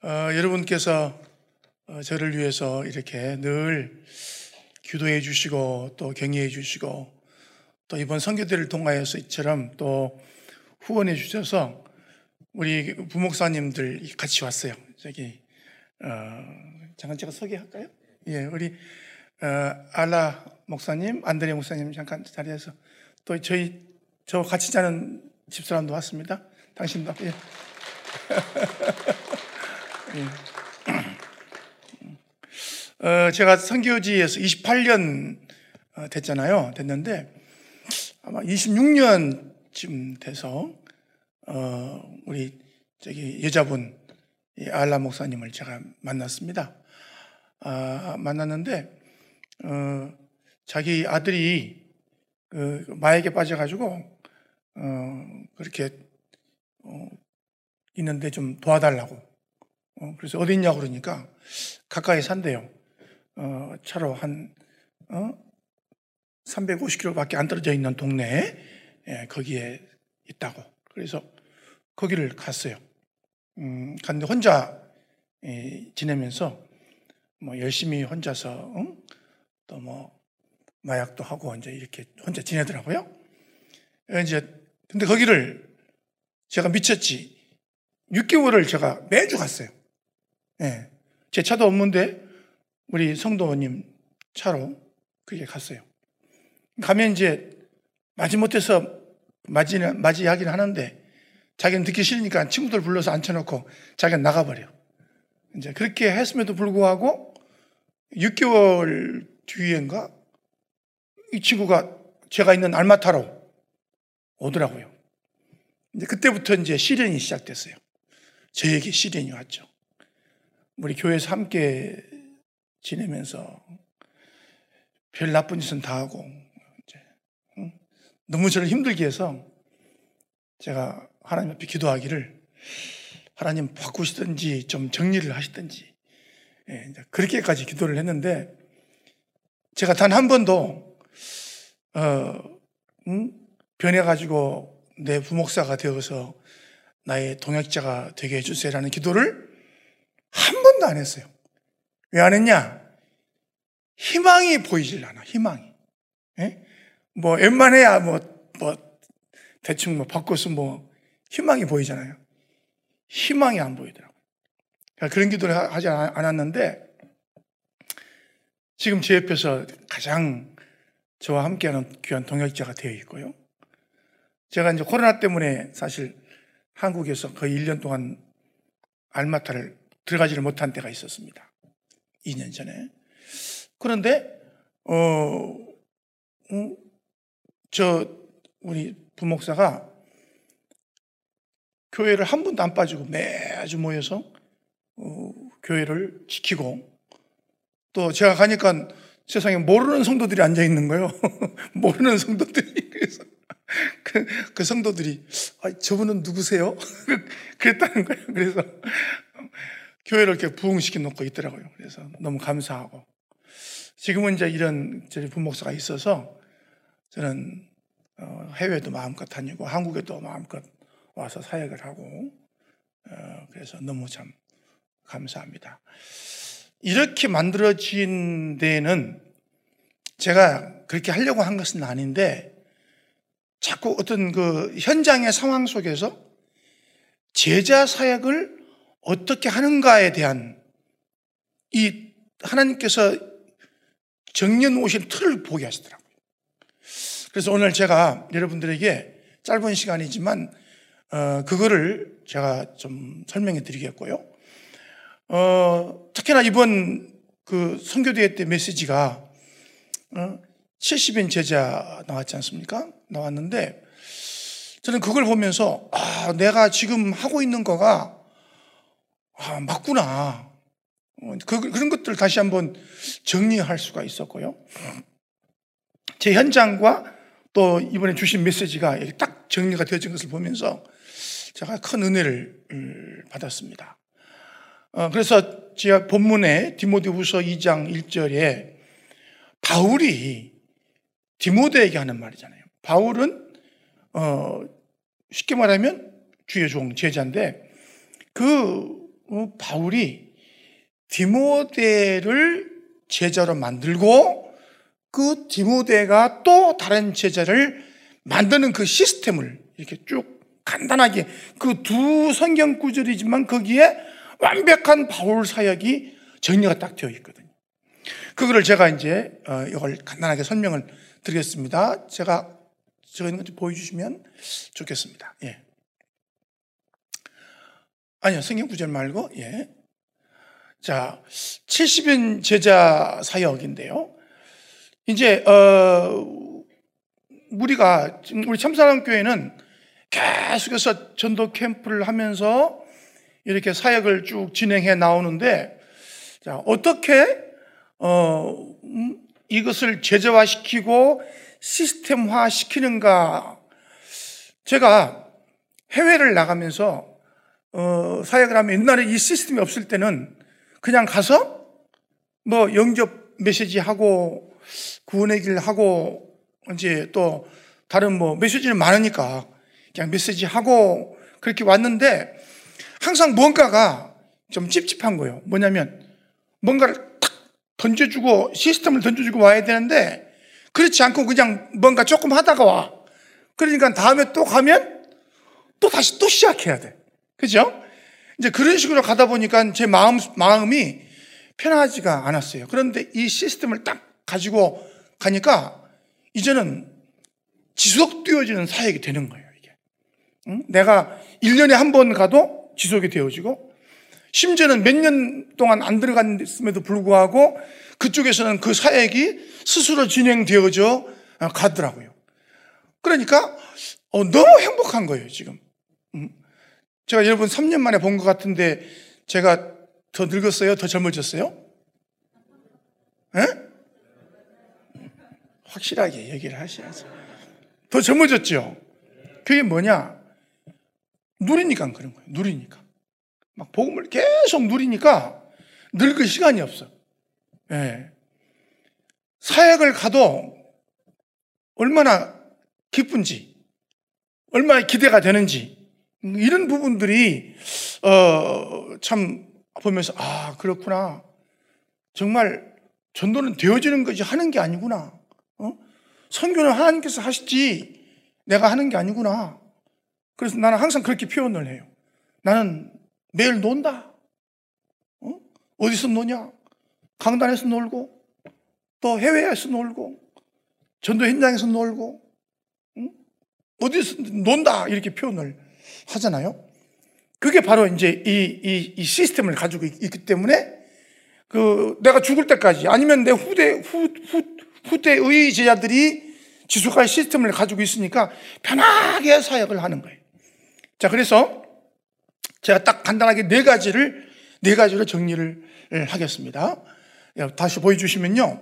어, 여러분께서 어, 저를 위해서 이렇게 늘 기도해 주시고 또 격려해 주시고 또 이번 선교대를 통하여서 이처럼 또 후원해 주셔서 우리 부목사님들 같이 왔어요. 저기 어, 잠깐 제가 소개할까요? 예, 우리 어, 알라 목사님, 안드레 목사님 잠깐 자리에서 또 저희 저 같이 자는 집사람도 왔습니다. 당신도 예. 예. 어, 제가 선교지에서 28년 어, 됐잖아요. 됐는데 아마 26년쯤 돼서 어, 우리 저기 여자분 이 알라 목사님을 제가 만났습니다. 아, 만났는데 어, 자기 아들이 그 마약에 빠져가지고 어, 그렇게 어, 있는데 좀 도와달라고. 어, 그래서 어디 있냐고 그러니까 가까이 산대요. 어, 차로 한 어? 350km밖에 안 떨어져 있는 동네에 예, 거기에 있다고. 그래서 거기를 갔어요. 음, 갔는데 혼자 예, 지내면서 뭐 열심히 혼자서 응? 또뭐 마약도 하고 이제 이렇게 혼자 지내더라고요. 이제 근데 거기를 제가 미쳤지. 6개월을 제가 매주 갔어요. 예. 제 차도 없는데 우리 성도님 차로 그게 갔어요. 가면 이제 마지못해서 맞이, 맞이하긴 하는데 자기는 듣기 싫으니까 친구들 불러서 앉혀놓고 자기는 나가버려. 이제 그렇게 했음에도 불구하고 6개월 뒤엔가 이 친구가 제가 있는 알마타로 오더라고요. 이제 그때부터 이제 시련이 시작됐어요. 저에게 시련이 왔죠. 우리 교회에서 함께 지내면서 별 나쁜 짓은 다 하고 너무 저를 힘들게 해서 제가 하나님 앞에 기도하기를 하나님 바꾸시든지 좀 정리를 하시든지 예, 그렇게까지 기도를 했는데 제가 단 한 번도 어, 음? 변해가지고 내 부목사가 되어서 나의 동역자가 되게 해주세요라는 기도를 한 번도 안 했어요. 왜 안 했냐? 희망이 보이질 않아, 희망이. 예? 뭐, 웬만해야 뭐, 뭐, 대충 뭐, 바꿔서 뭐, 희망이 보이잖아요. 희망이 안 보이더라고요. 그러니까 그런 기도를 하지 않았는데, 지금 제 옆에서 가장 저와 함께하는 귀한 동역자가 되어 있고요. 제가 이제 코로나 때문에 사실 한국에서 거의 1년 동안 알마타를 들어가지를 못한 때가 있었습니다. 2년 전에. 그런데, 어, 음, 저, 우리 부목사가 교회를 한 번도 안 빠지고 매주 모여서 어, 교회를 지키고 또 제가 가니까 세상에 모르는 성도들이 앉아 있는 거예요. 모르는 성도들이. 그래서 그, 그 성도들이, 아, 저분은 누구세요? 그랬다는 거예요. 그래서 교회를 이렇게 부흥시켜 놓고 있더라고요. 그래서 너무 감사하고. 지금은 이제 이런 저희 부목사가 있어서 저는 어, 해외도 마음껏 다니고 한국에도 마음껏 와서 사역을 하고 어, 그래서 너무 참 감사합니다. 이렇게 만들어진 데는 제가 그렇게 하려고 한 것은 아닌데 자꾸 어떤 그 현장의 상황 속에서 제자 사역을 어떻게 하는가에 대한 이 하나님께서 정년 오신 틀을 보게 하시더라고요. 그래서 오늘 제가 여러분들에게 짧은 시간이지만 어, 그거를 제가 좀 설명해 드리겠고요. 어, 특히나 이번 그 선교대회 때 메시지가 어, 70인 제자 나왔지 않습니까? 나왔는데 저는 그걸 보면서 아, 내가 지금 하고 있는 거가 아, 맞구나. 어, 그, 그런 것들을 다시 한번 정리할 수가 있었고요. 제 현장과 또 이번에 주신 메시지가 딱 정리가 되어진 것을 보면서 제가 큰 은혜를 음, 받았습니다. 어, 그래서 제가 본문에 디모데 후서 2장 1절에 바울이 디모데에게 하는 말이잖아요. 바울은 어, 쉽게 말하면 주의 종 제자인데 그 어, 바울이 디모데를 제자로 만들고 그 디모데가 또 다른 제자를 만드는 그 시스템을 이렇게 쭉 간단하게 그 두 성경 구절이지만 거기에 완벽한 바울 사역이 정리가 딱 되어 있거든요. 그거를 제가 이제 어, 이걸 간단하게 설명을 드리겠습니다. 제가 적어 있는 것 보여주시면 좋겠습니다. 예. 아니요, 성경 구절 말고, 예. 자, 70인 제자 사역인데요. 이제, 어, 우리가, 우리 참사랑교회는 계속해서 전도 캠프를 하면서 이렇게 사역을 쭉 진행해 나오는데, 자, 어떻게, 어, 음, 이것을 제재화시키고 시스템화 시키는가. 제가 해외를 나가면서 어, 사역을 하면 옛날에 이 시스템이 없을 때는 그냥 가서 뭐 영접 메시지 하고 구원의 길 하고 이제 또 다른 뭐 메시지는 많으니까 그냥 메시지 하고 그렇게 왔는데 항상 뭔가가 좀 찝찝한 거예요. 뭐냐면 뭔가를 탁 던져주고 시스템을 던져주고 와야 되는데 그렇지 않고 그냥 뭔가 조금 하다가 와. 그러니까 다음에 또 가면 또 다시 또 시작해야 돼. 그죠? 이제 그런 식으로 가다 보니까 제 마음, 마음이 편하지가 않았어요. 그런데 이 시스템을 딱 가지고 가니까 이제는 지속 되어지는 사역이 되는 거예요, 이게. 응? 내가 1년에 한 번 가도 지속이 되어지고, 심지어는 몇 년 동안 안 들어갔음에도 불구하고 그쪽에서는 그 사역이 스스로 진행되어져 가더라고요. 그러니까 어, 너무 행복한 거예요, 지금. 음. 제가 여러분 3년 만에 본 것 같은데 제가 더 늙었어요? 더 젊어졌어요? 에? 확실하게 얘기를 하셔야죠. 더 젊어졌죠? 그게 뭐냐? 누리니까 그런 거예요. 누리니까. 막 복음을 계속 누리니까 늙을 시간이 없어. 예. 사역을 가도 얼마나 기쁜지, 얼마나 기대가 되는지, 이런 부분들이, 어, 참 보면서, 아, 그렇구나. 정말 전도는 되어지는 것이 하는 게 아니구나. 어? 선교는 하나님께서 하시지, 내가 하는 게 아니구나. 그래서 나는 항상 그렇게 표현을 해요. 나는 매일 논다. 어? 어디서 노냐? 강단에서 놀고, 또 해외에서 놀고, 전도 현장에서 놀고, 응? 어디서 논다 이렇게 표현을 하잖아요. 그게 바로 이제 이, 이, 이 시스템을 가지고 있 기 때문에 그 내가 죽을 때까지 아니면 내 후대 후, 후, 후대의 제자들이 지속할 시스템을 가지고 있으니까 편하게 사역을 하는 거예요. 자, 그래서 제가 딱 간단하게 네 가지를 네 가지로 정리를 하겠습니다. 다시 보여주시면요.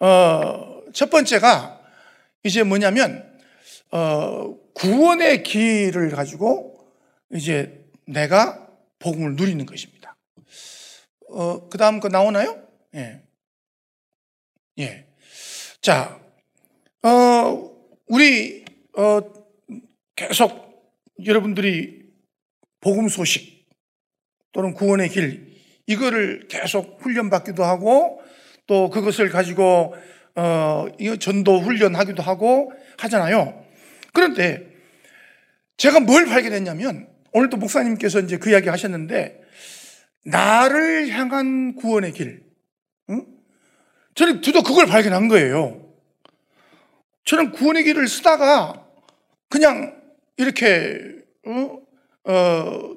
어, 첫 번째가 이제 뭐냐면, 어, 구원의 길을 가지고 이제 내가 복음을 누리는 것입니다. 어, 그 다음 거 나오나요? 예. 예. 자, 어, 우리, 어, 계속 여러분들이 복음 소식 또는 구원의 길, 이거를 계속 훈련받기도 하고 또 그것을 가지고 어, 전도 훈련하기도 하고 하잖아요. 그런데 제가 뭘 발견했냐면 오늘도 목사님께서 이제 그 이야기 하셨는데 나를 향한 구원의 길. 응? 저는 두도 그걸 발견한 거예요. 저는 구원의 길을 쓰다가 그냥 이렇게 어, 어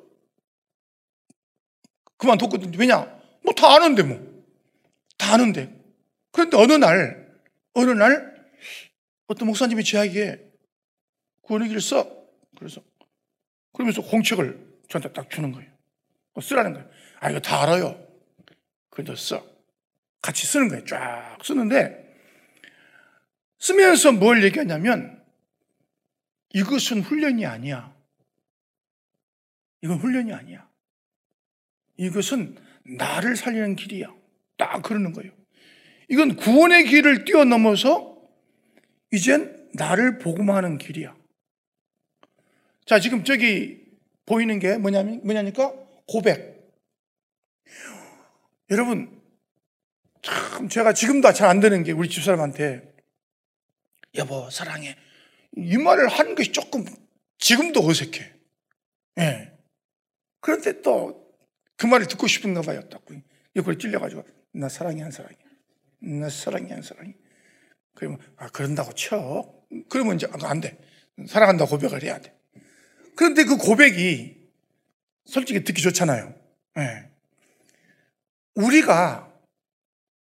그만뒀거든요. 왜냐? 뭐 다 아는데 뭐. 다 아는데. 그런데 어느 날, 어느 날, 어떤 목사님이 저에게 구 원의 길을 써. 그래서, 그러면서 공책을 저한테 딱 주는 거예요. 어, 쓰라는 거예요. 아, 이거 다 알아요. 그래도 써. 같이 쓰는 거예요. 쫙 쓰는데, 쓰면서 뭘 얘기하냐면, 이것은 훈련이 아니야. 이건 훈련이 아니야. 이것은 나를 살리는 길이야. 딱 그러는 거예요. 이건 구원의 길을 뛰어넘어서 이젠 나를 복음하는 길이야. 자, 지금 저기 보이는 게 뭐냐면, 뭐냐니까 고백. 여러분, 참 제가 지금도 잘 안 되는 게 우리 집사람한테 여보, 사랑해. 이 말을 하는 것이 조금 지금도 어색해. 예. 그런데 또 그 말을 듣고 싶은가 봐요. 딱 옆으로 찔려가지고 나 사랑해 안 사랑해. 나 사랑해 안 사랑해. 그러면 아 그런다고 쳐. 그러면 이제 아, 안 돼. 사랑한다고 고백을 해야 돼. 그런데 그 고백이 솔직히 듣기 좋잖아요. 예. 우리가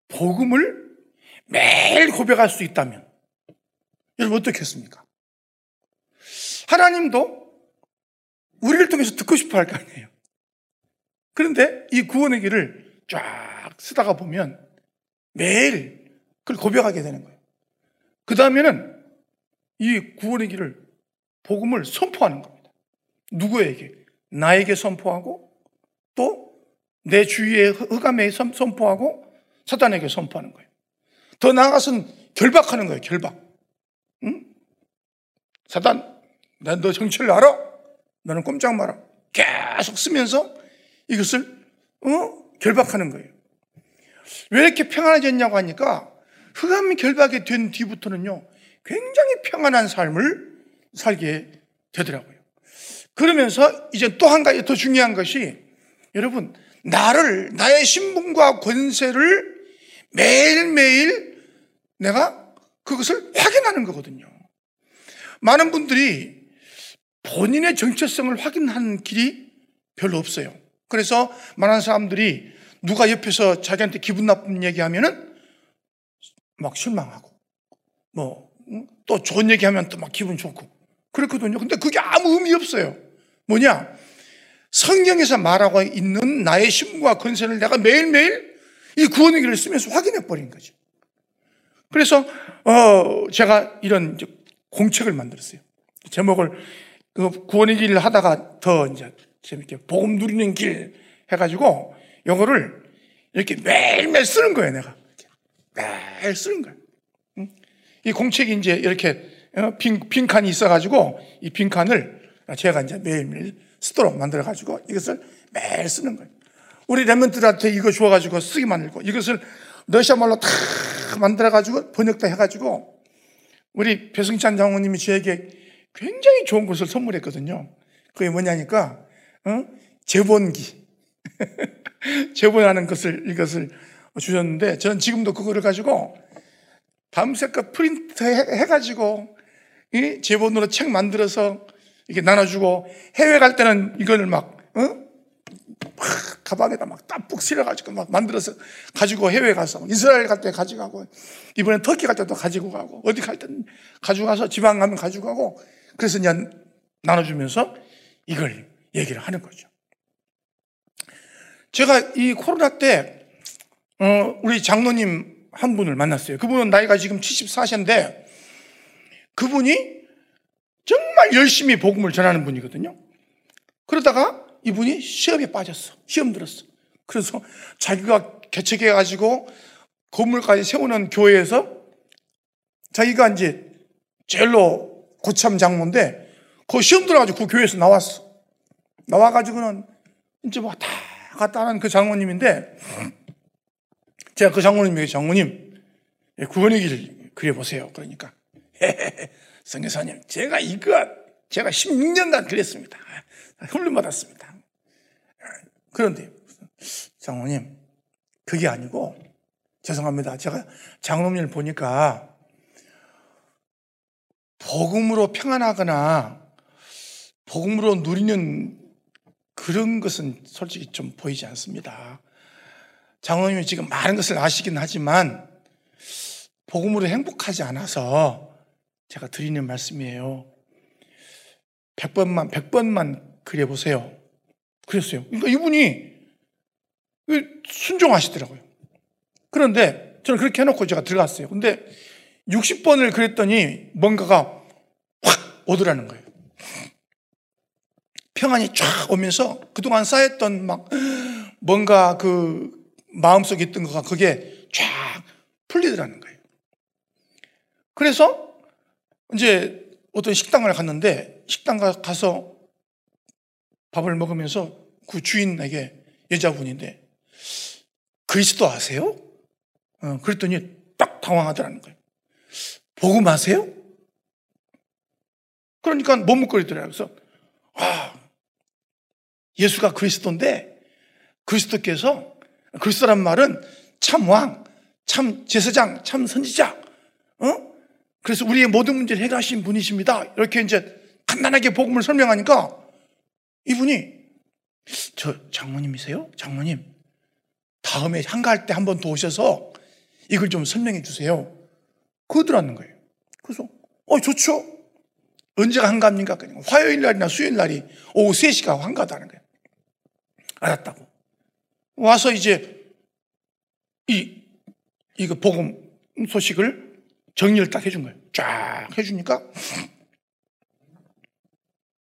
복음을 매일 고백할 수 있다면 여러분 어떻겠습니까? 하나님도 우리를 통해서 듣고 싶어 할 거 아니에요. 그런데 이 구원의 길을 쫙 쓰다가 보면 매일 그걸 고백하게 되는 거예요. 그 다음에는 이 구원의 길을 복음을 선포하는 겁니다. 누구에게? 나에게 선포하고 또 내 주위의 흑암에 선포하고 사단에게 선포하는 거예요. 더 나아가서는 결박하는 거예요. 결박. 응? 사단, 난 너 정체를 알아? 너는 꼼짝 마라. 계속 쓰면서 이것을 어? 결박하는 거예요. 왜 이렇게 평안해졌냐고 하니까 흑암이 결박이 된 뒤부터는요, 굉장히 평안한 삶을 살게 되더라고요. 그러면서 이제 또 한 가지 더 중요한 것이 여러분, 나를, 나의 신분과 권세를 매일매일 내가 그것을 확인하는 거거든요. 많은 분들이 본인의 정체성을 확인하는 길이 별로 없어요. 그래서 많은 사람들이 누가 옆에서 자기한테 기분 나쁜 얘기하면은 막 실망하고 뭐 또 좋은 얘기하면 또 막 기분 좋고 그렇거든요. 근데 그게 아무 의미 없어요. 뭐냐? 성경에서 말하고 있는 나의 신분과 권세를 내가 매일매일 이 구원의 길을 쓰면서 확인해 버린 거죠. 그래서 어 제가 이런 공책을 만들었어요. 제목을 그 구원의 길을 하다가 더 이제 재밌게 복음 누리는 길 해가지고 요거를 이렇게 매일매일 쓰는 거예요, 내가. 매일 쓰는 거예요. 이 공책이 이제 이렇게 어, 빈, 빈 칸이 있어가지고 이 빈 칸을 제가 이제 매일매일 쓰도록 만들어가지고 이것을 매일 쓰는 거예요. 우리 랩런트들한테 이거 주어가지고 쓰기 만들고 이것을 러시아 말로 다 만들어가지고 번역도 해가지고 우리 배승찬 장모님이 저에게 굉장히 좋은 것을 선물했거든요. 그게 뭐냐니까 어? 재본기 재본하는 것을 이것을 주셨는데 저는 지금도 그거를 가지고 밤새껏 프린트 해가지고 이 제본으로 책 만들어서 이렇게 나눠주고 해외 갈 때는 이걸 막, 어? 막 가방에다 막 땀뿍 실어가지고 막 만들어서 가지고 해외 가서 이스라엘 갈 때 가져가고 이번에 터키 갈 때도 가지고 가고 어디 갈 때는 가지고 가서 지방 가면 가지고 가고 그래서 이제 나눠주면서 이걸 얘기를 하는 거죠. 제가 이 코로나 때, 어, 우리 장로님 한 분을 만났어요. 그분은 나이가 지금 74세인데 그분이 정말 열심히 복음을 전하는 분이거든요. 그러다가 이분이 시험에 빠졌어. 시험 들었어. 그래서 자기가 개척해가지고 건물까지 세우는 교회에서 자기가 이제 제일로 고참 장모인데 그 시험 들어가지고 그 교회에서 나왔어. 나와가지고는 이제 뭐다 갔다 하는 그 장모님인데 제가 그 장모님에게 장모님 예, 구원의 길을 그려보세요. 그러니까 성교사님 제가 이거 제가 16년간 그렸습니다. 훈련 받았습니다. 그런데 장모님 그게 아니고 죄송합니다. 제가 장로님을 보니까 복음으로 평안하거나 복음으로 누리는 그런 것은 솔직히 좀 보이지 않습니다. 장로님이 지금 많은 것을 아시긴 하지만 복음으로 행복하지 않아서 제가 드리는 말씀이에요. 100번만 100번만 그려 보세요. 그랬어요. 그러니까 이분이 순종하시더라고요. 그런데 저는 그렇게 해놓고 제가 들어갔어요. 근데 60번을 그랬더니 뭔가가 확 오더라는 거예요. 평안이 쫙 오면서 그동안 쌓였던 막 뭔가 그 마음속에 있던 거가 그게 쫙 풀리더라는 거예요. 그래서 이제 어떤 식당을 갔는데 식당 가서 밥을 먹으면서 그 주인에게 여자분인데 그리스도 아세요? 어, 그랬더니 딱 당황하더라는 거예요. 복음 아세요? 그러니까 머뭇거리더라고요. 그래서 아, 예수가 그리스도인데 그리스도께서 그리스도란 말은 참 왕, 참 제사장, 참 선지자, 어? 그래서 우리의 모든 문제를 해결하신 분이십니다. 이렇게 이제 간단하게 복음을 설명하니까 이분이 저 장모님이세요? 장모님 다음에 한가할 때 한 번 더 오셔서 이걸 좀 설명해 주세요. 그러더라는 거예요. 그래서 어 좋죠. 언제가 한가합니까? 그냥 화요일 날이나 수요일 날이 오후 3시가 한가하다는 거예요. 알았다고. 와서 이제 이 이거 복음 소식을 정리를 딱 해준 거예요. 쫙 해주니까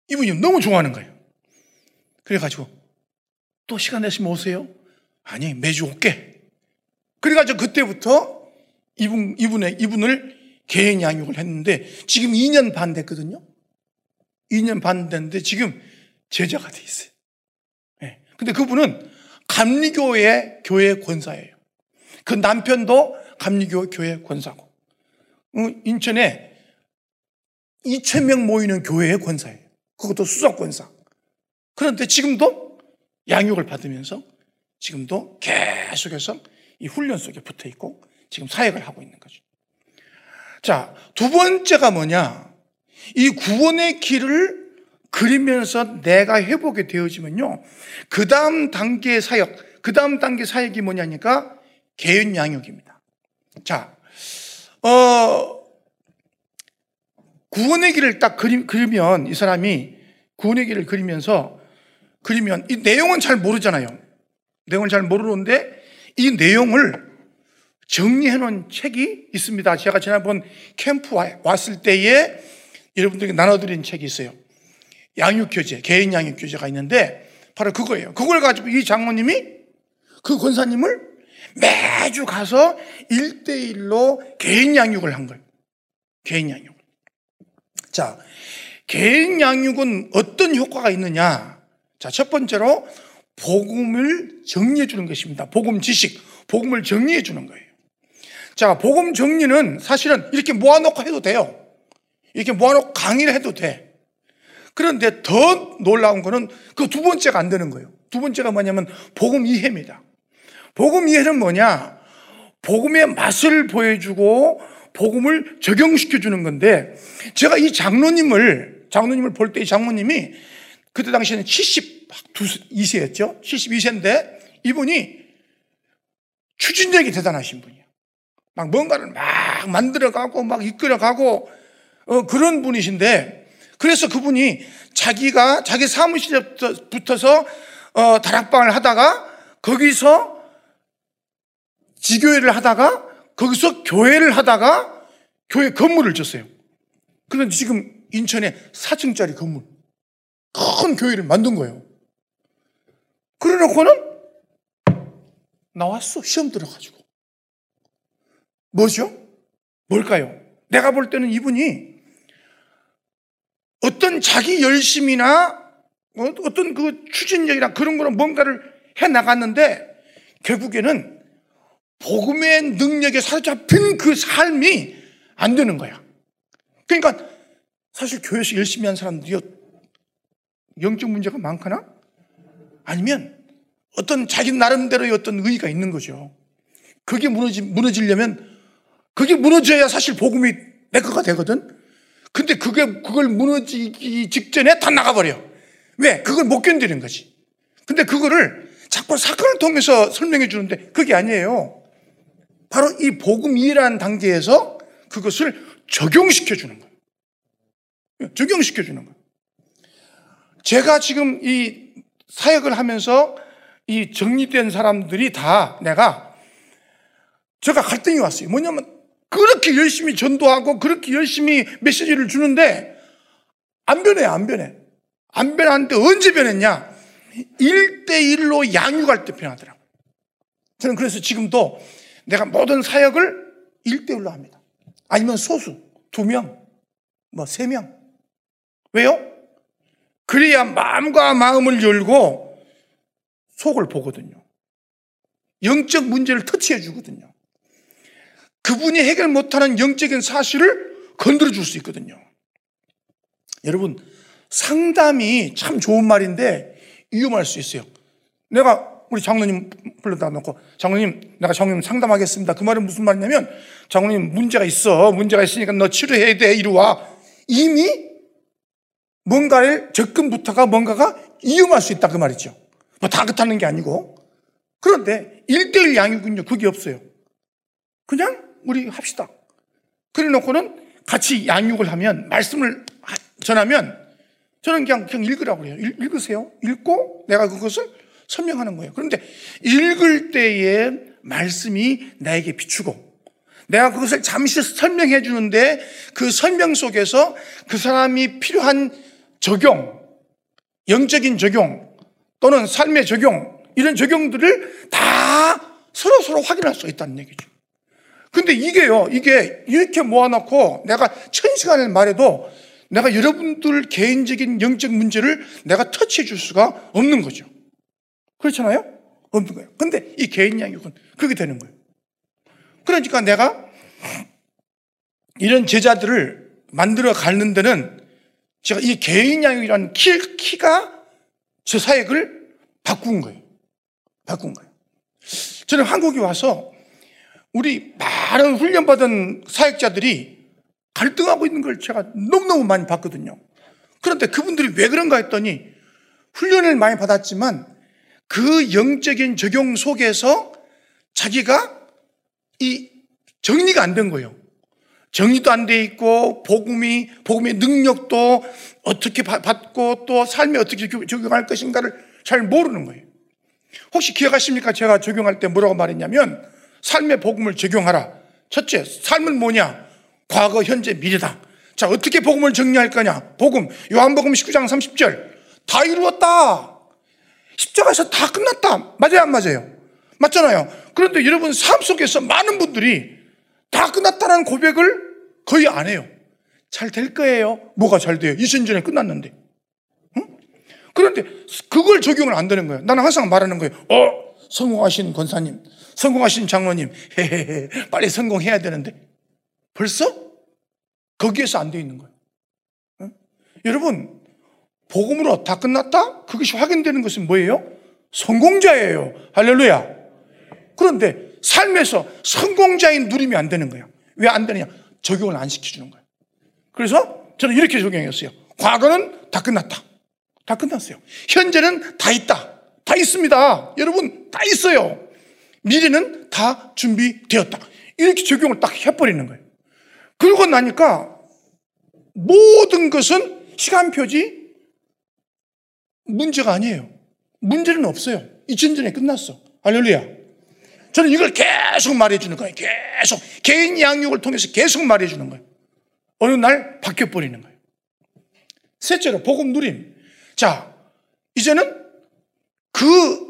이분이 너무 좋아하는 거예요. 그래가지고 또 시간 내시면 오세요. 아니 매주 올게. 그래가지고 그때부터 이분 이분의 이분을 개인 양육을 했는데 지금 2년 반 됐거든요. 2년 반 됐는데 지금 제자가 돼 있어요. 네. 근데 그분은 감리교회 교회 권사예요. 그 남편도 감리교 교회 권사고. 어, 인천에 2천명 모이는 교회의 권사예요. 그것도 수석 권사. 그런데 지금도 양육을 받으면서 지금도 계속해서 이 훈련 속에 붙어 있고 지금 사역을 하고 있는 거죠. 자, 두 번째가 뭐냐? 이 구원의 길을 그리면서 내가 해보게 되어지면요. 그 다음 단계의 사역, 그 다음 단계 사역이 뭐냐니까 개인 양육입니다. 자, 어, 구원의 길을 딱 그리, 그리면 이 사람이 구원의 길을 그리면서 그리면 이 내용은 잘 모르잖아요. 내용을 잘 모르는데 이 내용을 정리해 놓은 책이 있습니다. 제가 지난번 캠프 왔을 때에 여러분들에게 나눠드린 책이 있어요. 양육교재, 개인 양육교재가 있는데 바로 그거예요. 그걸 가지고 이 장모님이 그 권사님을 매주 가서 1대1로 개인 양육을 한 거예요. 개인 양육. 자, 개인 양육은 어떤 효과가 있느냐? 자, 첫 번째로 복음을 정리해 주는 것입니다. 복음 지식, 복음을 정리해 주는 거예요. 자, 복음 정리는 사실은 이렇게 모아놓고 해도 돼요. 이렇게 모아놓고 강의를 해도 돼. 그런데 더 놀라운 거는 그 두 번째가 안 되는 거예요. 두 번째가 뭐냐면 복음 이해입니다. 복음 이해는 뭐냐? 복음의 맛을 보여주고 복음을 적용시켜 주는 건데 제가 이 장로님을 장로님을 볼 때 이 장로님이 그때 당시에는 72세였죠. 72세인데 이분이 추진력이 대단하신 분이에요. 막 뭔가를 막 만들어가고 막 이끌어가고 어, 그런 분이신데 그래서 그분이 자기가 자기 사무실에 붙어서 어, 다락방을 하다가 거기서 지교회를 하다가 거기서 교회를 하다가 교회 건물을 졌어요. 그런데 지금 인천에 4층짜리 건물, 큰 교회를 만든 거예요. 그래 놓고는 나왔어. 시험 들어가지고. 뭐죠? 뭘까요? 내가 볼 때는 이분이 어떤 자기 열심이나 어, 어떤 그 추진력이나 그런 거는 뭔가를 해 나갔는데 결국에는 복음의 능력에 사로잡힌 그 삶이 안 되는 거야. 그러니까 사실 교회에서 열심히 한 사람들이 영적 문제가 많거나 아니면 어떤 자기 나름대로의 어떤 의의가 있는 거죠. 그게 무너지, 무너지려면 그게 무너져야 사실 복음이 내 거가 되거든. 근데 그게, 그걸 무너지기 직전에 다 나가버려. 왜? 그걸 못 견디는 거지. 근데 그거를 자꾸 사건을 통해서 설명해 주는데 그게 아니에요. 바로 이 복음 이해라는 단계에서 그것을 적용시켜 주는 거예요. 적용시켜 주는 거예요. 제가 지금 이 사역을 하면서 이 정리된 사람들이 다 내가 제가 갈등이 왔어요. 뭐냐면 그렇게 열심히 전도하고 그렇게 열심히 메시지를 주는데 안 변해, 안 변해. 안 변하는데 언제 변했냐? 1대1로 양육할 때 변하더라고요. 저는 그래서 지금도 내가 모든 사역을 1대1로 합니다. 아니면 소수, 두 명, 뭐 세 명. 왜요? 그래야 마음과 마음을 열고 속을 보거든요. 영적 문제를 터치해 주거든요. 그분이 해결 못하는 영적인 사실을 건드려 줄 수 있거든요. 여러분, 상담이 참 좋은 말인데 위험할 수 있어요. 내가 우리 장로님 불러다 놓고 장로님 내가 장로님 상담하겠습니다. 그 말은 무슨 말이냐면 장로님 문제가 있어. 문제가 있으니까 너 치료해야 돼. 이리 와. 이미 뭔가를 접근부터가 뭔가가 위험할 수 있다 그 말이죠. 뭐 다 그렇다는 게 아니고. 그런데 일대일 양육은요. 그게 없어요. 그냥 우리 합시다. 그래 놓고는 같이 양육을 하면 말씀을 전하면 저는 그냥, 그냥 읽으라고 해요. 읽, 으세요 읽고 내가 그것을 설명하는 거예요. 그런데 읽을 때에 말씀이 나에게 비추고 내가 그것을 잠시 설명해 주는데 그 설명 속에서 그 사람이 필요한 적용, 영적인 적용 또는 삶의 적용 이런 적용들을 다 서로 서로 확인할 수 있다는 얘기죠. 근데 이게요, 이게 이렇게 모아놓고 내가 천 시간을 말해도 내가 여러분들 개인적인 영적 문제를 내가 터치해 줄 수가 없는 거죠. 그렇잖아요? 없는 거예요. 근데 이 개인 양육은 그게 되는 거예요. 그러니까 내가 이런 제자들을 만들어 가는 데는 제가 이 개인 양육이라는 키, 키가 제 사역을 바꾼 거예요. 바꾼 거예요. 저는 한국에 와서 우리 많은 훈련받은 사역자들이 갈등하고 있는 걸 제가 너무너무 많이 봤거든요. 그런데 그분들이 왜 그런가 했더니 훈련을 많이 받았지만 그 영적인 적용 속에서 자기가 이 정리가 안 된 거예요. 정리도 안 돼 있고 복음이 복음의 능력도 어떻게 받고 또 삶에 어떻게 적용할 것인가를 잘 모르는 거예요. 혹시 기억하십니까? 제가 적용할 때 뭐라고 말했냐면 삶의 복음을 적용하라. 첫째, 삶은 뭐냐? 과거, 현재, 미래다. 자, 어떻게 복음을 정리할 거냐? 복음, 요한복음 19장 30절. 다 이루었다. 십자가에서 다 끝났다. 맞아요, 안 맞아요? 맞잖아요. 그런데 여러분 삶 속에서 많은 분들이 다 끝났다는 고백을 거의 안 해요. 잘 될 거예요. 뭐가 잘 돼요? 20년 전에 끝났는데. 응? 그런데 그걸 적용을 안 되는 거예요. 나는 항상 말하는 거예요. 어, 성공하신 권사님, 성공하신 장로님, 헤헤헤, 빨리 성공해야 되는데. 벌써? 거기에서 안 돼 있는 거예요. 응? 여러분, 복음으로 다 끝났다? 그것이 확인되는 것은 뭐예요? 성공자예요. 할렐루야. 그런데 삶에서 성공자인 누림이 안 되는 거예요. 왜안 되느냐? 적용을 안 시켜주는 거예요. 그래서 저는 이렇게 적용했어요. 과거는 다 끝났다. 다 끝났어요. 현재는 다 있다. 다 있습니다. 여러분, 다 있어요. 미래는 다 준비되었다. 이렇게 적용을 딱 해버리는 거예요. 그러고 나니까 모든 것은 시간표지 문제가 아니에요. 문제는 없어요. 2000년 전에 끝났어. 할렐루야. 저는 이걸 계속 말해주는 거예요. 계속. 개인 양육을 통해서 계속 말해주는 거예요. 어느 날 바뀌어버리는 거예요. 셋째로, 복음 누림. 자, 이제는 그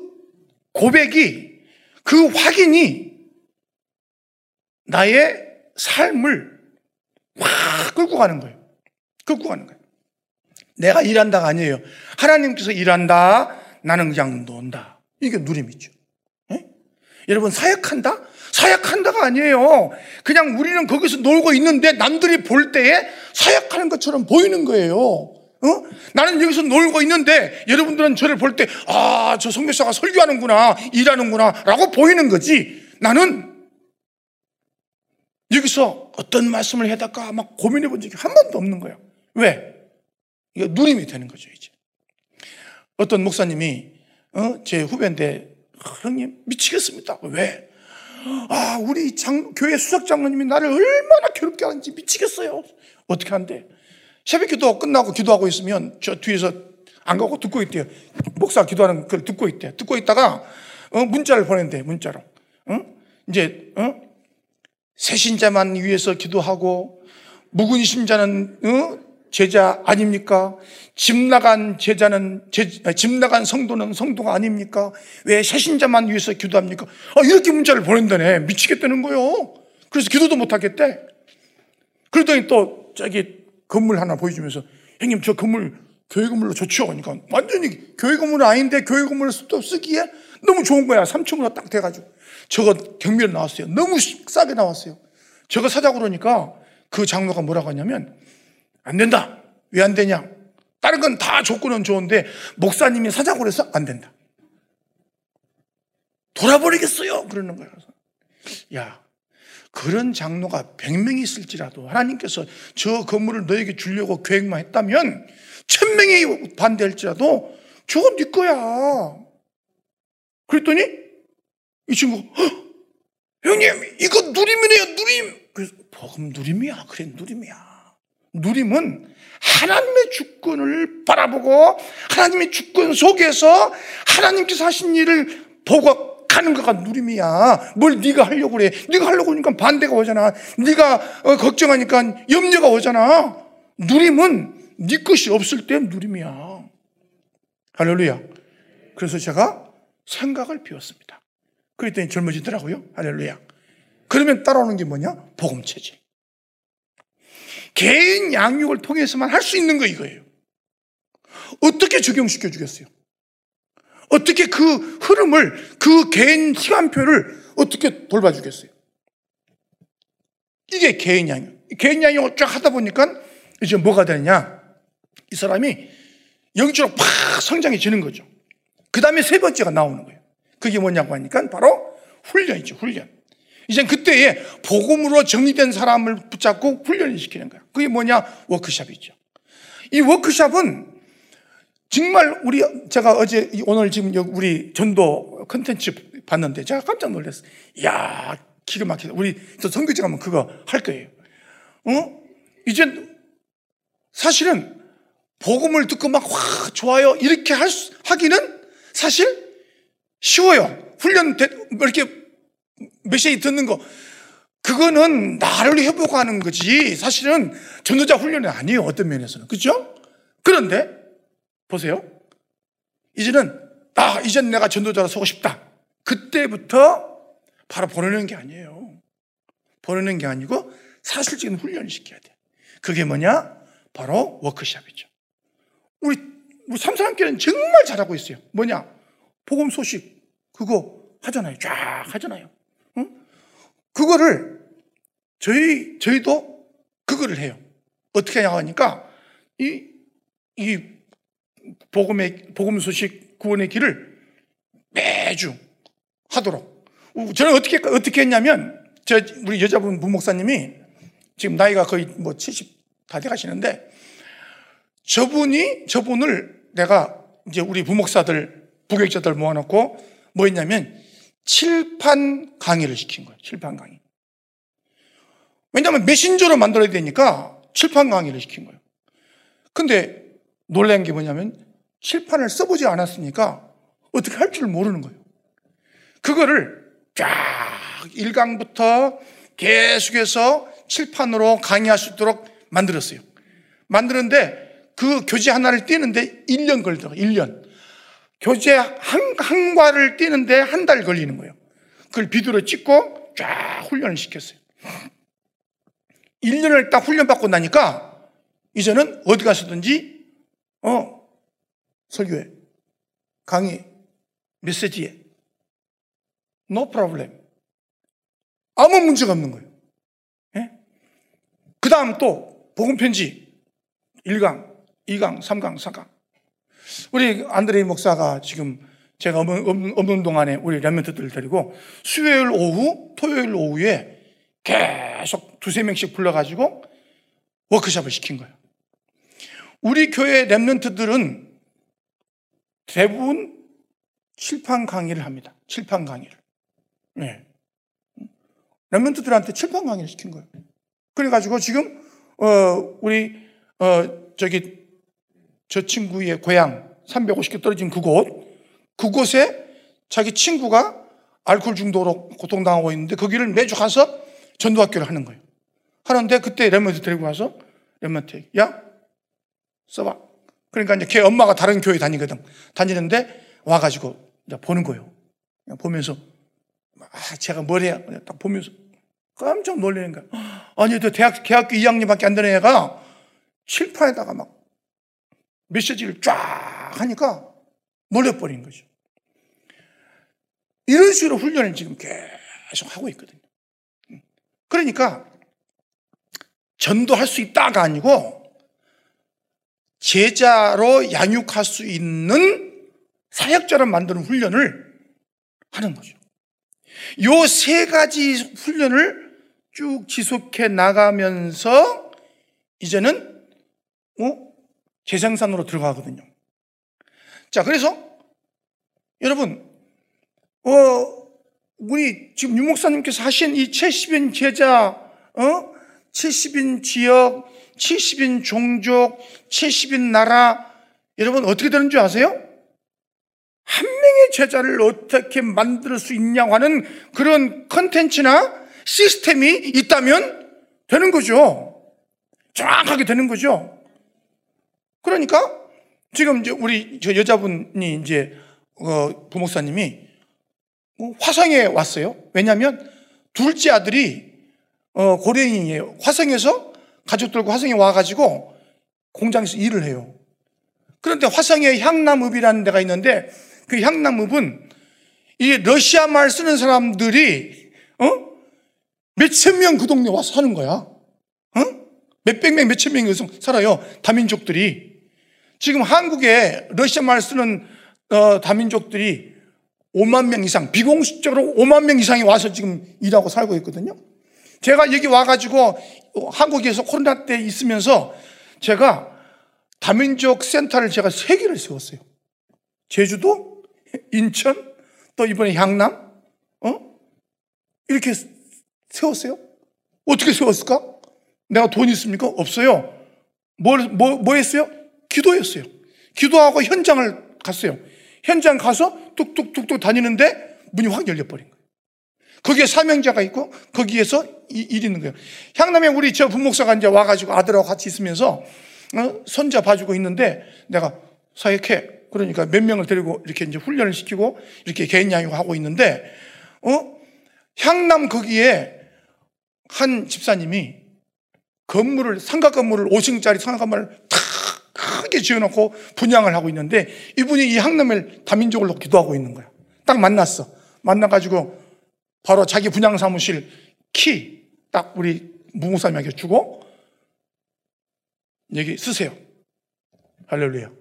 고백이, 그 확인이 나의 삶을 확 끌고 가는 거예요. 끌고 가는 거예요. 내가 일한다가 아니에요. 하나님께서 일한다. 나는 그냥 논다. 이게 누림이죠. 네? 여러분, 사역한다? 사역한다가 아니에요. 그냥 우리는 거기서 놀고 있는데 남들이 볼 때에 사역하는 것처럼 보이는 거예요. 어? 나는 여기서 놀고 있는데 여러분들은 저를 볼 때, 아, 저 성교사가 설교하는구나, 일하는구나, 라고 보이는 거지. 나는 여기서 어떤 말씀을 해달까 막 고민해 본 적이 한 번도 없는 거예요. 왜? 이거 누림이 되는 거죠, 이제. 어떤 목사님이, 어, 제 후배인데, 형님, 미치겠습니다. 왜? 아, 우리 장, 교회 수석장로님이 나를 얼마나 괴롭게 하는지 미치겠어요. 어떻게 한대? 새벽 기도 끝나고 기도하고 있으면 저 뒤에서 안 가고 듣고 있대요. 목사 기도하는 걸 듣고 있대. 듣고 있다가, 어, 문자를 보낸대, 문자로. 어? 이제, 어? 새신자만 위해서 기도하고 묵은 심자는 어? 제자 아닙니까? 집 나간 제자는 제, 집 나간 성도는 성도가 아닙니까? 왜 새신자만 위해서 기도합니까? 아, 이렇게 문자를 보낸다네. 미치겠다는 거요. 그래서 기도도 못 하겠대. 그러더니 또 저기 건물 하나 보여주면서 형님 저 건물 교회 건물로 좋죠. 그러니까 완전히 교회 건물은 아닌데 교회 건물을 또 쓰기에 너무 좋은 거야. 3층으로 딱 돼가지고. 저거 경비로 나왔어요. 너무 싸게 나왔어요. 저거 사자고 그러니까 그 장로가 뭐라고 하냐면 안 된다. 왜 안 되냐? 다른 건 다 조건은 좋은데 목사님이 사자고 그래서 안 된다. 돌아버리겠어요. 그러는 거예요. 야, 그런 장로가 100명이 있을지라도 하나님께서 저 건물을 너에게 주려고 계획만 했다면 1000명이 반대할지라도 저건 네 거야. 그랬더니 이 친구 형님 이거 누림이네요 누림. 그래서 복음 누림이야. 그래 누림이야. 누림은 하나님의 주권을 바라보고 하나님의 주권 속에서 하나님께서 하신 일을 보고 가는 거가 누림이야. 뭘 네가 하려고 그래. 네가 하려고 하니까 반대가 오잖아. 네가 어, 걱정하니까 염려가 오잖아. 누림은 네 것이 없을 때 누림이야. 할렐루야. 그래서 제가 생각을 비웠습니다. 그랬더니 젊어지더라고요. 할렐루야. 그러면 따라오는 게 뭐냐? 복음체제. 개인 양육을 통해서만 할 수 있는 거 이거예요. 어떻게 적용시켜 주겠어요? 어떻게 그 흐름을, 그 개인 시간표를 어떻게 돌봐주겠어요? 이게 개인 양육. 개인 양육을 쫙 하다 보니까 이제 뭐가 되느냐? 이 사람이 영적으로 팍 성장해지는 거죠. 그 다음에 세 번째가 나오는 거예요. 그게 뭐냐고 하니까 바로 훈련이죠, 훈련. 이제 그때에 복음으로 정리된 사람을 붙잡고 훈련을 시키는 거예요. 그게 뭐냐? 워크샵이죠. 이 워크샵은 정말 우리 제가 어제 오늘 지금 우리 전도 컨텐츠 봤는데 제가 깜짝 놀랐어요. 야 기가 막히다. 우리 또 성교지 가면 그거 할 거예요. 어? 이제 사실은 복음을 듣고 막 와 좋아요 이렇게 할 수, 하기는 사실 쉬워요. 훈련 이렇게 메시지 듣는 거 그거는 나를 회복하는 거지 사실은 전도자 훈련이 아니에요. 어떤 면에서는 그렇죠? 그런데 보세요. 이제는 아 이젠 내가 전도자로 서고 싶다. 그때부터 바로 보내는 게 아니에요. 보내는 게 아니고 사실적인 훈련을 시켜야 돼. 그게 뭐냐? 바로 워크샵이죠. 우리 우리 삼사람께는 정말 잘하고 있어요. 뭐냐? 복음 소식 그거 하잖아요. 쫙 하잖아요. 응? 그거를 저희 저희도 그거를 해요. 어떻게 하냐니까 이 이 복음의 복음 소식 구원의 길을 매주 하도록. 저는 어떻게 어떻게 했냐면 저 우리 여자분 부목사님이 지금 나이가 거의 뭐 70 다 돼가시는데 저분이 저분을 내가 이제 우리 부목사들 부격자들 모아놓고 뭐 했냐면 칠판 강의를 시킨 거예요. 칠판 강의. 왜냐하면 메신저로 만들어야 되니까 칠판 강의를 시킨 거예요. 근데 놀란 게 뭐냐면 칠판을 써보지 않았으니까 어떻게 할 줄 모르는 거예요. 그거를 쫙 1강부터 계속해서 칠판으로 강의할 수 있도록 만들었어요. 만드는데 그 교재 하나를 띄는데 1년 걸리더라고요. 1년. 교재 한, 한 과를 띄는데 한 달 걸리는 거예요. 그걸 비디오로 찍고 쫙 훈련을 시켰어요. 1년을 딱 훈련받고 나니까 이제는 어디 가서든지, 어, 설교에, 강의, 메시지에, no problem. 아무 문제가 없는 거예요. 예? 그 다음 또, 복음편지, 1강, 2강, 3강, 4강. 우리 안드레이 목사가 지금 제가 없는, 없는 동안에 우리 랩멘트들을 데리고 수요일 오후, 토요일 오후에 계속 두세 명씩 불러가지고 워크샵을 시킨 거예요. 우리 교회 랩런트들은 대부분 칠판 강의를 합니다. 칠판 강의를. 네. 랩런트들한테 칠판 강의를 시킨 거예요. 그래가지고 지금, 어, 우리, 어, 저기, 저 친구의 고향 350km 떨어진 그곳, 그곳에 자기 친구가 알코올 중독으로 고통당하고 있는데 거기를 매주 가서 전도학교를 하는 거예요. 하는데 그때 레몬트 데리고 가서 레몬트 야 써봐. 그러니까 이제 걔 엄마가 다른 교회 다니거든. 다니는데 와가지고 보는 거예요. 보면서 아 쟤가 뭘 해야 딱 보면서 깜짝 놀라는 거야. 아니 저 대학 대학교 2학년밖에 안 되는 애가 칠판에다가 막 메시지를 쫙 하니까 놀래버린 거죠. 이런 식으로 훈련을 지금 계속 하고 있거든요. 그러니까 전도할 수 있다가 아니고 제자로 양육할 수 있는 사역자를 만드는 훈련을 하는 거죠. 요 세 가지 훈련을 쭉 지속해 나가면서 이제는 어? 재생산으로 들어가거든요. 자, 그래서 여러분, 어, 우리 지금 유 목사님께서 하신 이 70인 제자, 어? 70인 지역, 70인 종족, 70인 나라, 여러분 어떻게 되는 줄 아세요? 한 명의 제자를 어떻게 만들 수 있냐고 하는 그런 컨텐츠나 시스템이 있다면 되는 거죠. 정확하게 되는 거죠. 그러니까 지금 이제 우리 저 여자분이 이제 어, 부목사님이 뭐 화성에 왔어요. 왜냐하면 둘째 아들이 어, 고려인이에요. 화성에서 가족들과 화성에 와가지고 공장에서 일을 해요. 그런데 화성에 향남읍이라는 데가 있는데 그 향남읍은 이 러시아 말 쓰는 사람들이 어? 몇천 명 그 동네 와서 사는 거야. 어? 몇백 명, 몇천 명이 살아요. 다민족들이. 지금 한국에 러시아 말 쓰는 어, 다민족들이 5만 명 이상, 비공식적으로 5만 명 이상이 와서 지금 일하고 살고 있거든요. 제가 여기 와가지고 한국에서 코로나 때 있으면서 제가 다민족 센터를 제가 세 개를 세웠어요. 제주도, 인천, 또 이번에 향남, 어? 이렇게 세웠어요. 어떻게 세웠을까? 내가 돈 있습니까? 없어요. 뭘, 뭐, 뭐 했어요? 기도했어요. 기도하고 현장을 갔어요. 현장 가서 뚝뚝뚝뚝 다니는데 문이 확 열려버린 거예요. 거기에 사명자가 있고 거기에서 일 있는 거예요. 향남에 우리 저 부목사가 이제 와가지고 아들하고 같이 있으면서 어? 손자 봐주고 있는데 내가 사역해. 그러니까 몇 명을 데리고 이렇게 이제 훈련을 시키고 이렇게 개인 양육하고 있는데 어? 향남 거기에 한 집사님이 건물을 상가 건물을 5층짜리 상가 건물을 탁 크게 지어놓고 분양을 하고 있는데 이분이 이 향남을 다민족을 기도하고 있는 거야. 딱 만났어. 만나가지고 바로 자기 분양 사무실 키 딱 우리 무무사님에게 주고 여기 쓰세요. 할렐루야.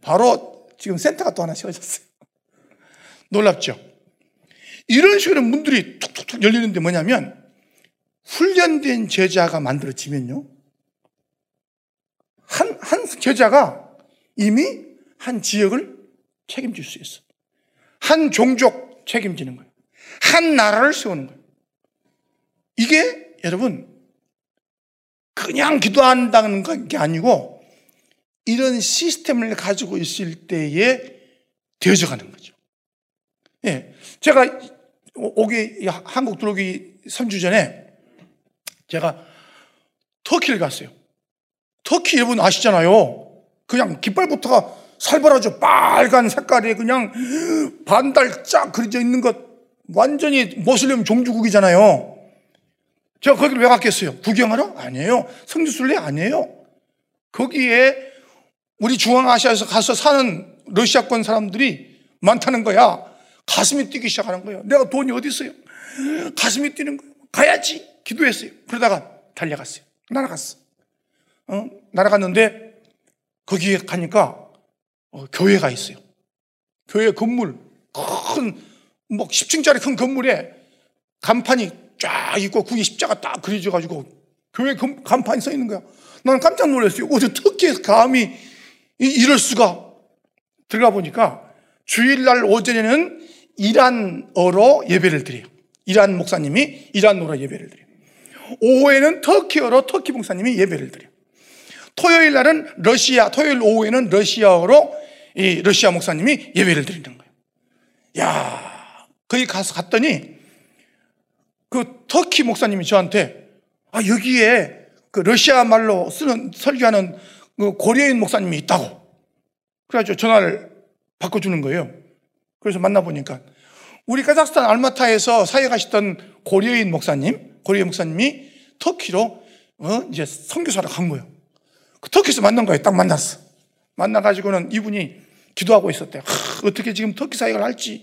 바로 지금 센터가 또 하나 세워졌어요. 놀랍죠? 이런 식으로 문들이 툭툭툭 열리는데 뭐냐면 훈련된 제자가 만들어지면요. 한, 한 제자가 이미 한 지역을 책임질 수 있어. 한 종족 책임지는 거예요. 한 나라를 세우는 거예요. 이게 여러분, 그냥 기도한다는 게 아니고 이런 시스템을 가지고 있을 때에 되어져 가는 거죠. 예. 제가 오기, 한국 들어오기 3주 전에 제가 터키를 갔어요. 터키 여러분 아시잖아요. 그냥 깃발부터가 살벌하죠. 빨간 색깔에 그냥 반달 쫙 그려져 있는 것 완전히 모슬림 종주국이잖아요. 제가 거기를 왜 갔겠어요? 구경하러? 아니에요. 성지순례 아니에요. 거기에 우리 중앙아시아에서 가서 사는 러시아권 사람들이 많다는 거야. 가슴이 뛰기 시작하는 거예요. 내가 돈이 어디 있어요? 가슴이 뛰는 거예요. 가야지. 기도했어요. 그러다가 달려갔어요. 날아갔어. 어? 날아갔는데 거기에 가니까 어, 교회가 있어요. 교회 건물 큰뭐 10층짜리 큰 건물에 간판이 쫙 있고 거기 십자가 딱 그려져 가지고 교회 간판이 써 있는 거야. 나는 깜짝 놀랐어요. 터키에서 감히 이럴 수가 들어가 보니까 주일날 오전에는 이란어로 예배를 드려요. 이란 목사님이 이란어로 예배를 드려요. 오후에는 터키어로 터키 목사님이 예배를 드려요. 토요일 날은 러시아, 토요일 오후에는 러시아어로 이 러시아 목사님이 예배를 드리는 거예요. 야, 거기 가서 갔더니 그 터키 목사님이 저한테 아, 여기에 그 러시아 말로 쓰는 설교하는 그 고려인 목사님이 있다고. 그래가지고 전화를 바꿔주는 거예요. 그래서 만나보니까 우리 카자흐스탄 알마타에서 사역하시던 고려인 목사님, 고려인 목사님이 터키로 어, 이제 선교사를 간 거예요. 그 터키에서 만난 거예요. 딱 만났어. 만나가지고는 이분이 기도하고 있었대요. 하, 어떻게 지금 터키 사역을 할지.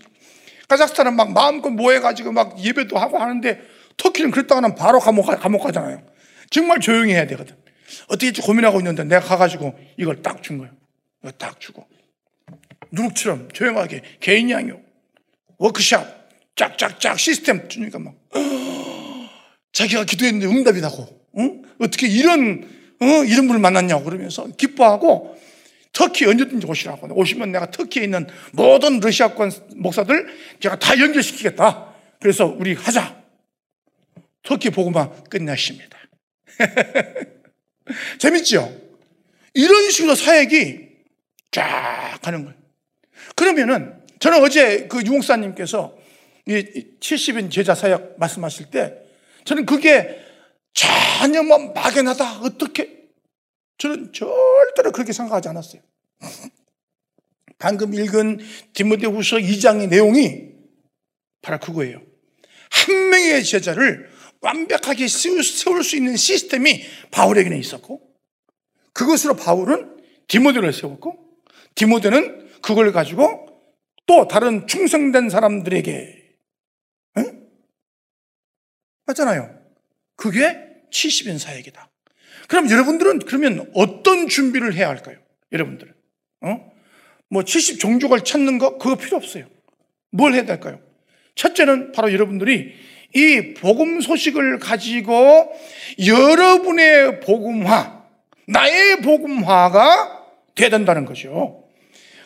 카자흐스탄은 막 마음껏 모여가지고 막 예배도 하고 하는데 터키는 그랬다가는 바로 감옥, 가- 감옥 가잖아요. 정말 조용히 해야 되거든. 어떻게 고민하고 있는데 내가 가가지고 이걸 딱 준 거예요. 이거 딱 주고. 누룩처럼 조용하게 개인 양육, 워크샵, 쫙쫙쫙 시스템 주니까 막 자기가 기도했는데 응답이 나고, 응? 어떻게 이런, 어? 이런 분을 만났냐고 그러면서 기뻐하고 터키 언제든지 오시라고. 오시면 내가 터키에 있는 모든 러시아권 목사들 제가 다 연결시키겠다. 그래서 우리 하자. 터키 보고만 끝났습니다. 재밌죠? 이런 식으로 사역이 쫙 가는 거예요. 그러면은 저는 어제 그 유목사님께서 이 70인 제자 사역 말씀하실 때 저는 그게 전혀 뭐 막연하다 어떻게 저는 절대로 그렇게 생각하지 않았어요. 방금 읽은 디모데 후서 2장의 내용이 바로 그거예요. 한 명의 제자를 완벽하게 세울 수 있는 시스템이 바울에게는 있었고 그것으로 바울은 디모데를 세웠고 디모데는 그걸 가지고 또 다른 충성된 사람들에게 응? 맞잖아요. 그게 70인 사역이다. 그럼 여러분들은 그러면 어떤 준비를 해야 할까요? 여러분들은 어? 뭐 70 종족을 찾는 거 그거 필요 없어요. 뭘 해야 될까요? 첫째는 바로 여러분들이 이 복음 소식을 가지고 여러분의 복음화, 나의 복음화가 돼야 된다는 거죠.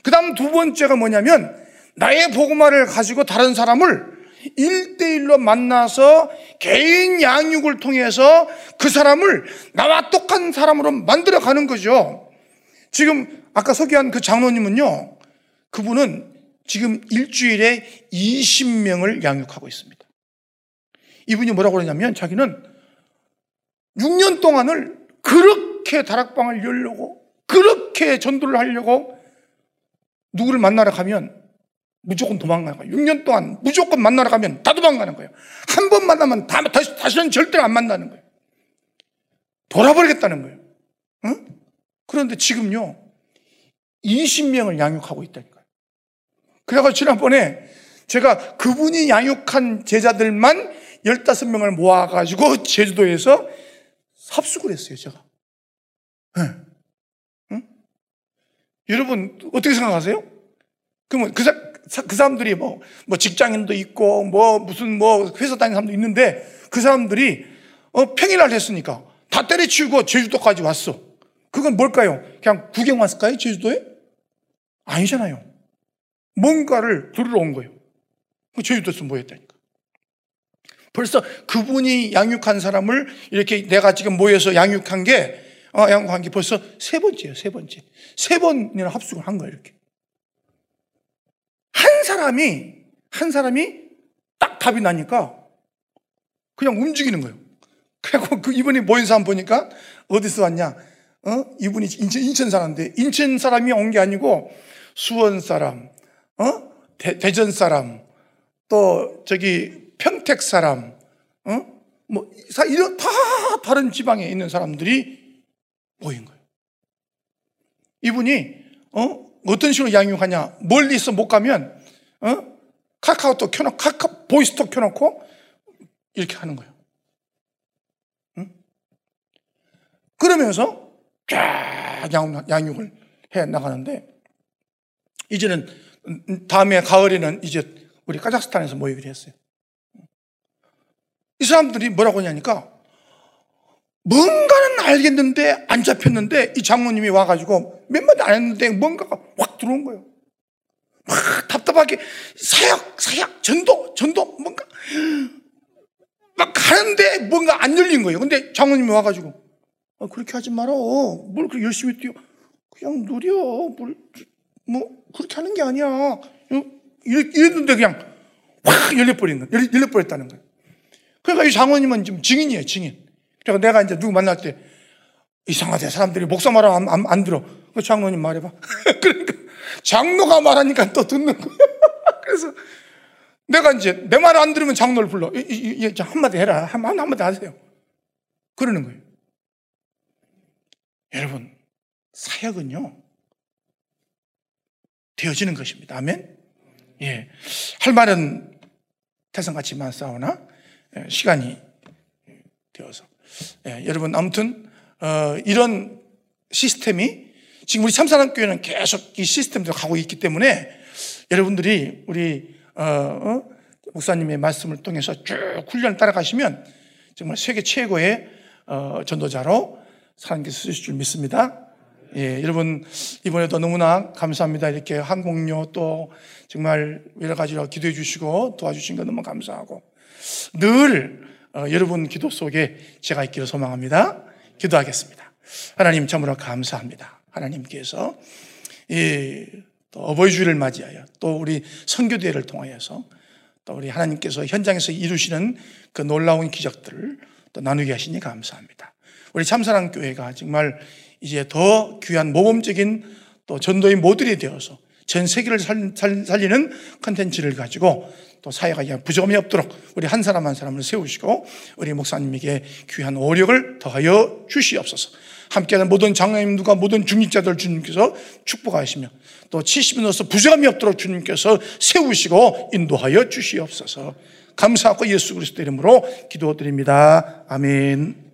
그 다음 두 번째가 뭐냐면 나의 복음화를 가지고 다른 사람을 일대일로 만나서 개인 양육을 통해서 그 사람을 나와 똑같은 사람으로 만들어 가는 거죠. 지금 아까 소개한 그 장로님은요, 그분은 지금 일주일에 20명을 양육하고 있습니다. 이분이 뭐라고 그러냐면 자기는 6년 동안을 그렇게 다락방을 열려고 그렇게 전도를 하려고 누구를 만나러 가면 무조건 도망가는 거예요. 6년 동안 무조건 만나러 가면 다 도망가는 거예요. 한 번 만나면 다, 다시, 다시는 절대로 안 만나는 거예요. 돌아버리겠다는 거예요. 응? 그런데 지금요, 20명을 양육하고 있다니까요. 그래가지고 지난번에 제가 그분이 양육한 제자들만 15명을 모아가지고 제주도에서 합숙을 했어요, 제가. 응? 응? 여러분, 어떻게 생각하세요? 그러면 그, 사, 그 사람들이 뭐, 뭐 직장인도 있고, 뭐 무슨 뭐 회사 다니는 사람도 있는데 그 사람들이 어, 평일날 했으니까 다 때려치우고 제주도까지 왔어. 그건 뭘까요? 그냥 구경 왔을까요? 제주도에? 아니잖아요. 뭔가를 들으러 온 거예요. 그 제주도에서 뭐 했다니까. 벌써 그분이 양육한 사람을 이렇게 내가 지금 모여서 양육한 게, 어, 양육한 게 벌써 세 번째예요, 세 번째. 세 번이나 합숙을 한 거예요, 이렇게. 한 사람이, 한 사람이 딱 답이 나니까 그냥 움직이는 거예요. 그래갖고 그 이분이 모인 사람 보니까 어디서 왔냐? 어? 이분이 인천, 인천 사람인데 인천 사람이 온 게 아니고 수원 사람, 어? 대, 대전 사람, 또 저기 평택 사람, 어? 뭐, 사- 이런 다 다른 지방에 있는 사람들이 모인 거예요. 이분이, 어? 어떤 식으로 양육하냐? 멀리서 못 가면, 어? 카카오톡 켜놓고, 카카, 보이스톡 켜놓고, 이렇게 하는 거예요. 응? 그러면서 쫙 양- 양육을 해 나가는데, 이제는, 음, 다음에 가을에는 이제 우리 카자흐스탄에서 모이기로 했어요. 이 사람들이 뭐라고 하냐니까, 뭔가는 알겠는데 안 잡혔는데 이 장모님이 와가지고 몇 마디 안 했는데 뭔가가 확 들어온 거예요. 막 답답하게 사역, 사역, 전도, 전도 뭔가 막 가는데 뭔가 안 열린 거예요. 근데 장모님이 와가지고 아, 그렇게 하지 말어. 뭘 그렇게 열심히 뛰어. 그냥 누려. 뭘, 뭐 그렇게 하는 게 아니야. 어? 이랬- 이랬는데 그냥 확 열려버린 거예요. 열려- 열려버렸다는 거예요. 그러니까 이 장모님은 지금 증인이에요, 증인. 그래서 내가 이제 누구 만날 때 이상하대. 사람들이 목사 말하면 안, 안, 안 들어. 그 장로님 말해봐. 그러니까 장로가 말하니까 또 듣는 거야. 그래서 내가 이제 내 말 안 들으면 장로를 불러. 이, 이, 이, 저 한마디 해라. 한, 한- 한마디 하세요. 그러는 거예요. 여러분, 사역은요, 되어지는 것입니다. 아멘? 예. 할 말은 태산같이 많사오나 예, 시간이 예, 여러분 아무튼 어, 이런 시스템이 지금 우리 참사랑교회는 계속 이 시스템대로 가고 있기 때문에 여러분들이 우리 어, 어, 목사님의 말씀을 통해서 쭉 훈련을 따라가시면 정말 세계 최고의 어, 전도자로 하나님께서 쓰실 줄 믿습니다. 예, 여러분 이번에도 너무나 감사합니다. 이렇게 항공료 또 정말 여러 가지로 기도해 주시고 도와주신 거 너무 감사하고 늘 어, 여러분 기도 속에 제가 있기를 소망합니다. 기도하겠습니다. 하나님 참으로 감사합니다. 하나님께서 이 또 어버이 주일을 맞이하여 또 우리 선교대회를 통하여서 또 우리 하나님께서 현장에서 이루시는 그 놀라운 기적들을 또 나누게 하시니 감사합니다. 우리 참사랑 교회가 정말 이제 더 귀한 모범적인 또 전도의 모델이 되어서 전 세계를 살, 살 리는 컨텐츠를 가지고 또 사회가 부족함이 없도록 우리 한 사람 한 사람을 세우시고 우리 목사님에게 귀한 오력을 더하여 주시옵소서. 함께하는 모든 장로님들과 모든 중직자들 주님께서 축복하시며 또 70이 넘어서 부족함이 없도록 주님께서 세우시고 인도하여 주시옵소서. 감사하고 예수 그리스도 이름으로 기도드립니다. 아멘.